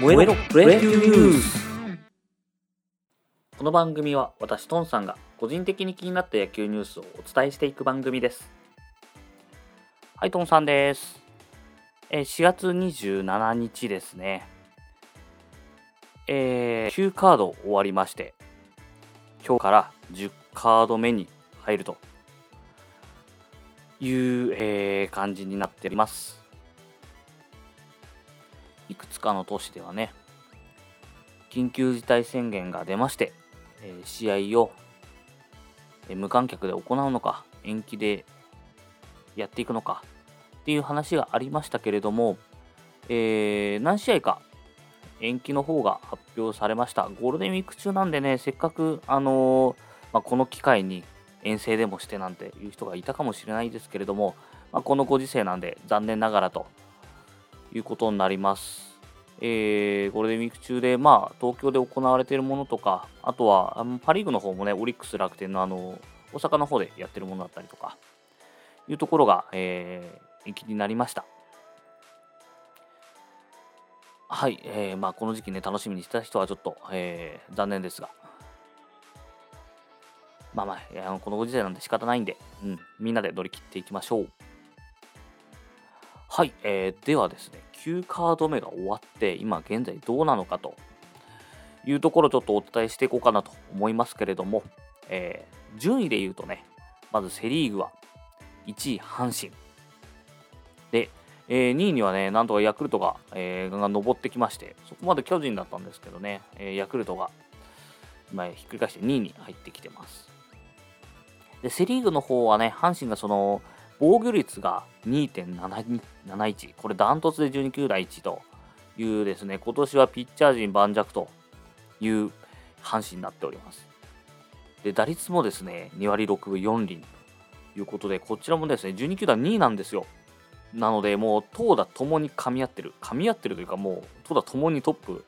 燃えろプロ野球ニュースこの番組は私トンさんが個人的に気になった野球ニュースをお伝えしていく番組です。はいトンさんです。えー4月27日ですね。えー9カード終わりまして今日から10カード目に入るという、えー感じになっておりますいくつかの都市ではね、緊急事態宣言が出まして、え試合を、え無観客で行うのか、延期でやっていくのかっていう話がありましたけれども、えー何試合か延期の方が発表されました。ゴールデンウィーク中なんでね、せっかく、あのーまあ、この機会に遠征でもしてなんていう人がいたかもしれないですけれども、まあ、このご時世なんで残念ながらということになります。えーゴールデンウィーク中で、まあ、東京で行われているものとか、あとはあのパ・リーグの方もね、オリックス、楽天のあの大阪の方でやってるものだったりとか、いうところが、えー延期になりました。はい、えーまあ、この時期ね、楽しみにしてた人はちょっと、えー残念ですが、まあまあ、このご時世なんで仕方ないんで、うん、みんなで乗り切っていきましょう。はい、えーではですね、9カード目が終わって、今現在どうなのかというところをちょっとお伝えしていこうかなと思いますけれども、えー順位で言うとね、まずセ・リーグは1位、阪神。で、え2位にはね、なんとかヤクルトが,、えーが上ってきまして、そこまで巨人だったんですけどね、えーヤクルトが今ひっくり返して2位に入ってきてます。で、セ・リーグの方はね、阪神がその、防御率が2.71、これダントツで12球団1というですね、今年はピッチャー陣盤石という阪神になっております。で、打率もですね、2割6分4厘ということで、こちらもですね、12球団2位なんですよ。なので、もう投打ともに噛み合ってる、噛み合ってるというか、もう投打ともにトップ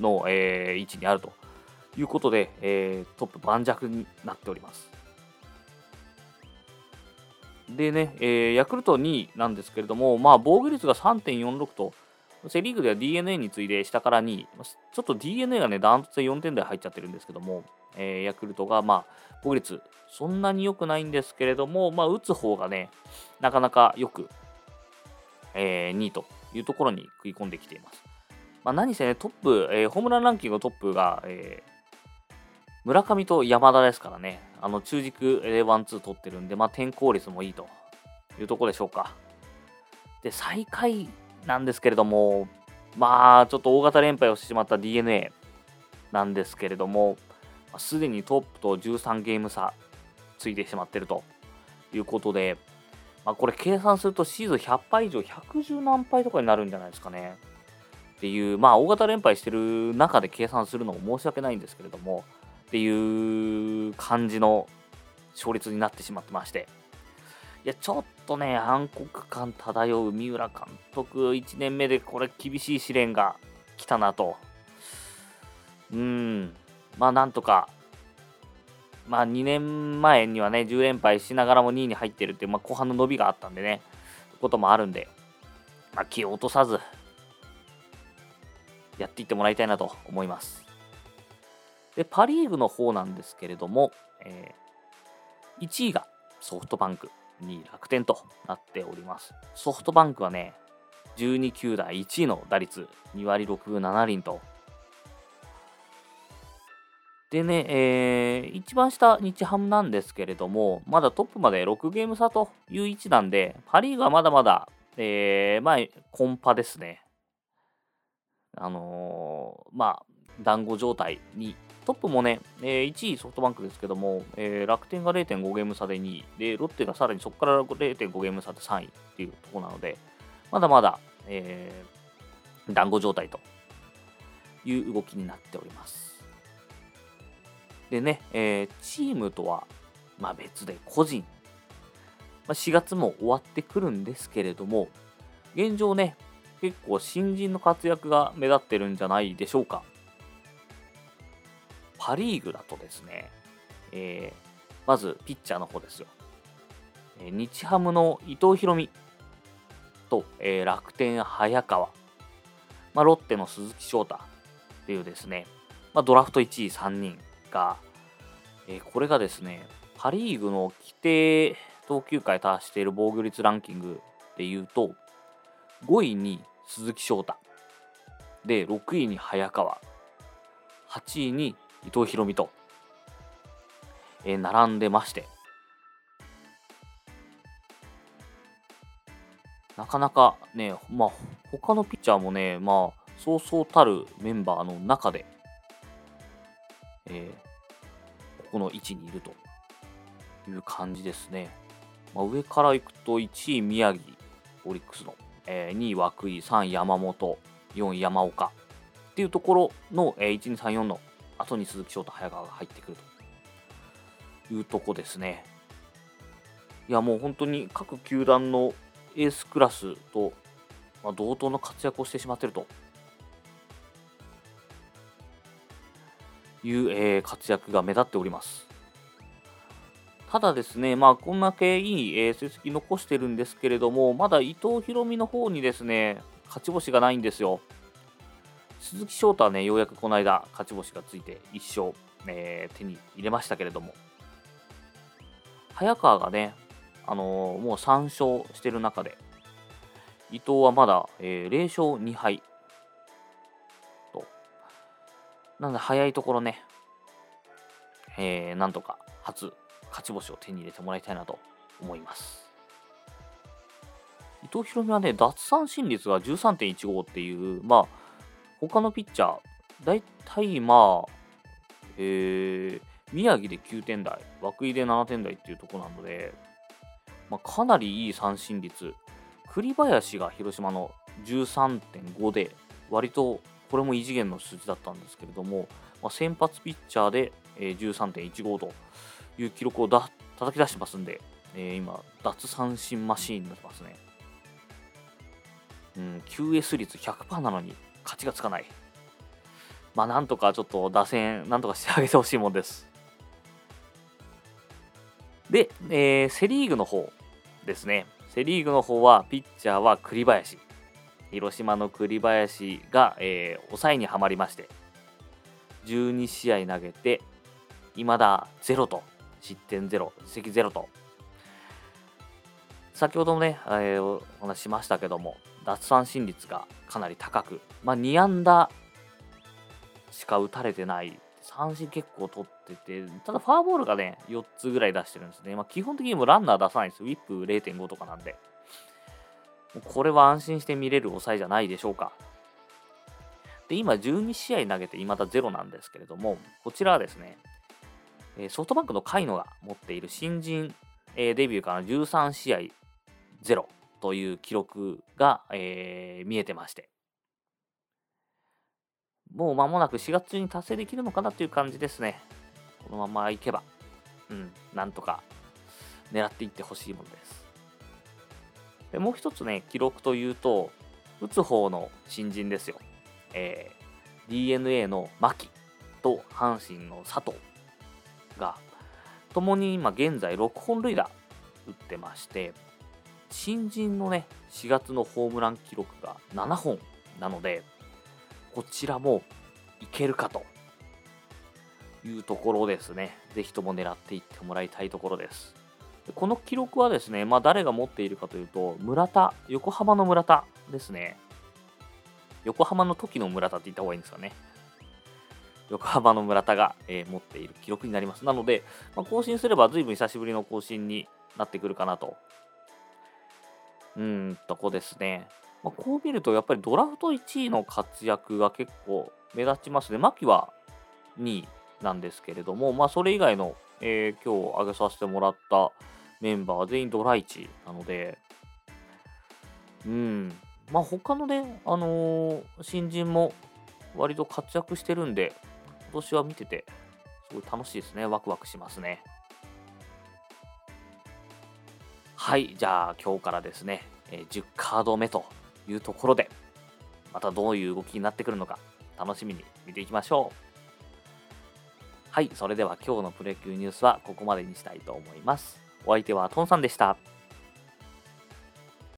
の、えー位置にあるということで、えートップ盤石になっております。でね、えーヤクルト2位なんですけれども、まあ、防御率が3.46と、セ・リーグでは d n a に次いで下から2位、ちょっと d n a がね、ダントツで4点台入っちゃってるんですけども、えーヤクルトが、まあ、防御率、そんなに良くないんですけれども、まあ、打つ方がね、なかなかよく、えー2位というところに食い込んできています。まあ、何せね、トップ、えーホームランランキングトップが、えー村上と山田ですからね、あの中軸でワンツー取ってるんで、まあ、転校率もいいというところでしょうか。で、最下位なんですけれども、まあ、ちょっと大型連敗をしてしまった d n a なんですけれども、すでにトップと13ゲーム差ついてしまってるということで、まあ、これ計算するとシーズン100敗以上110何敗とかになるんじゃないですかね。っていう、まあ、大型連敗してる中で計算するのも申し訳ないんですけれども、っていう感じの勝率になってしまってまして、いや、ちょっとね、暗黒感漂う三浦監督、1年目でこれ厳しい試練が来たなと。うん、まあなんとか、まあ2年前にはね、10連敗しながらも2位に入ってるっていう、まあ、後半の伸びがあったんでね、こともあるんで、まあ、気を落とさず、やっていってもらいたいなと思います。で、パ・リーグの方なんですけれども、えー1位がソフトバンク、2位楽天となっております。ソフトバンクはね、12球団1位の打率、2割6分7厘と。でね、えー一番下、日ハムなんですけれども、まだトップまで6ゲーム差という位置なんで、パ・リーグはまだまだ、えーまあ、コンパですね。あのーまあ、団子状態に、トップもね、えー1位ソフトバンクですけども、えー楽天が0.5ゲーム差で2位、で、ロッテがさらにそこから0.5ゲーム差で3位っていうところなので、まだまだ、えー団子状態という動きになっております。でね、えーチームとは、まあ、別で個人、まあ、4月も終わってくるんですけれども、現状ね、結構新人の活躍が目立ってるんじゃないでしょうか。パ・リーグだとですね、えーまずピッチャーの方ですよ。えー日ハムの伊藤大海と、えー楽天早川。まあ、ロッテの鈴木翔太っていうですね、まあ、ドラフト1位3人が、えー、これがですね、パ・リーグの規定投球回達している防御率ランキングでいうと、5位に鈴木翔太、で、6位に早川、8位に伊藤大海と、えー、並んでまして、なかなかね、まあ、他のピッチャーもね、まあ、そうそうたるメンバーの中で、えー、ここの位置にいるという感じですね。まあ、上から行くと1位宮城、オリックスの、えー、2位涌井、3位山本、4位山岡っていうところの、えー、1、2、3、4の後に鈴木翔太、早川が入ってくるというとこですね。いやもう本当に各球団のエースクラスと、まあ、同等の活躍をしてしまっているという、えー、活躍が目立っております。ただですね、まあ、こんだけいい、成績残してるんですけれども、まだ伊藤大海の方にですね、勝ち星がないんですよ。鈴木翔太はね、ようやくこの間、勝ち星がついて1勝、えー、手に入れましたけれども、早川がね、あのー、もう3勝してる中で、伊藤はまだ、えー、0勝2敗と。なので、早いところね、えー、なんとか初勝ち星を手に入れてもらいたいなと思います。伊藤大海はね、奪三振率が13.15っていう、まあ、他のピッチャー、大体まあ、えー、宮城で9点台、涌井で7点台っていうところなので、まあ、かなりいい三振率。栗林が広島の13.5で、割とこれも異次元の数字だったんですけれども、まあ、先発ピッチャーで、えー、13.15という記録をだ叩き出してますんで、えー、今、脱三振マシーンになってますね。うん、QS 率100%なのに勝ちがつかない。まあ、なんとかちょっと打線、なんとかしてあげてほしいもんです。で、えー、セ・リーグの方ですね。セ・リーグの方は、ピッチャーは栗林。広島の栗林が、えー、抑えにはまりまして、12試合投げて、未だ0と失点0、実績0と。先ほどもね、えー、お話しましたけども、奪三振率がかなり高く、まあ、2安打しか打たれてない、三振結構取ってて、ただファーボールがね、4つぐらい出してるんですね。まあ、基本的にもランナー出さないんですよ。ウィップ0.5とかなんで。これは安心して見れる抑えじゃないでしょうか。で、今12試合投げて未だ0なんですけれども、こちらはですね、ソフトバンクの甲斐野が持っている新人デビューから13試合0という記録が、えー、見えてまして、もう間もなく4月中に達成できるのかなという感じですね。このままいけば、うん、なんとか狙っていってほしいものです。でもう一つね、記録というと、打つ方の新人ですよ。えー、DNA の牧と阪神の佐藤が、共に今現在6本塁打打ってまして、新人のね、4月のホームラン記録が7本なので、こちらもいけるかというところですね。ぜひとも狙っていってもらいたいところです。でこの記録はですね、まあ、誰が持っているかというと、村田、横浜の村田ですね。横浜の時の村田って言った方がいいんですかね。横浜の村田が、えー、持っている記録になります。なので、まあ、更新すれば随分久しぶりの更新になってくるかなと。うん、とこですね。まあ、こう見ると、やっぱりドラフト1位の活躍が結構目立ちますね。牧は2位なんですけれども、まあ、それ以外の、えー、今日挙げさせてもらったメンバー全員ドラ1なので、うん、まあ、他のね、あのー、新人も割と活躍してるんで、今年は見てて、すごい楽しいですね。ワクワクしますね。はい、じゃあ今日からですね、え10カード目というところで、またどういう動きになってくるのか、楽しみに見ていきましょう。はい、それでは今日のプロ野球ニュースはここまでにしたいと思います。お相手はトンさんでした。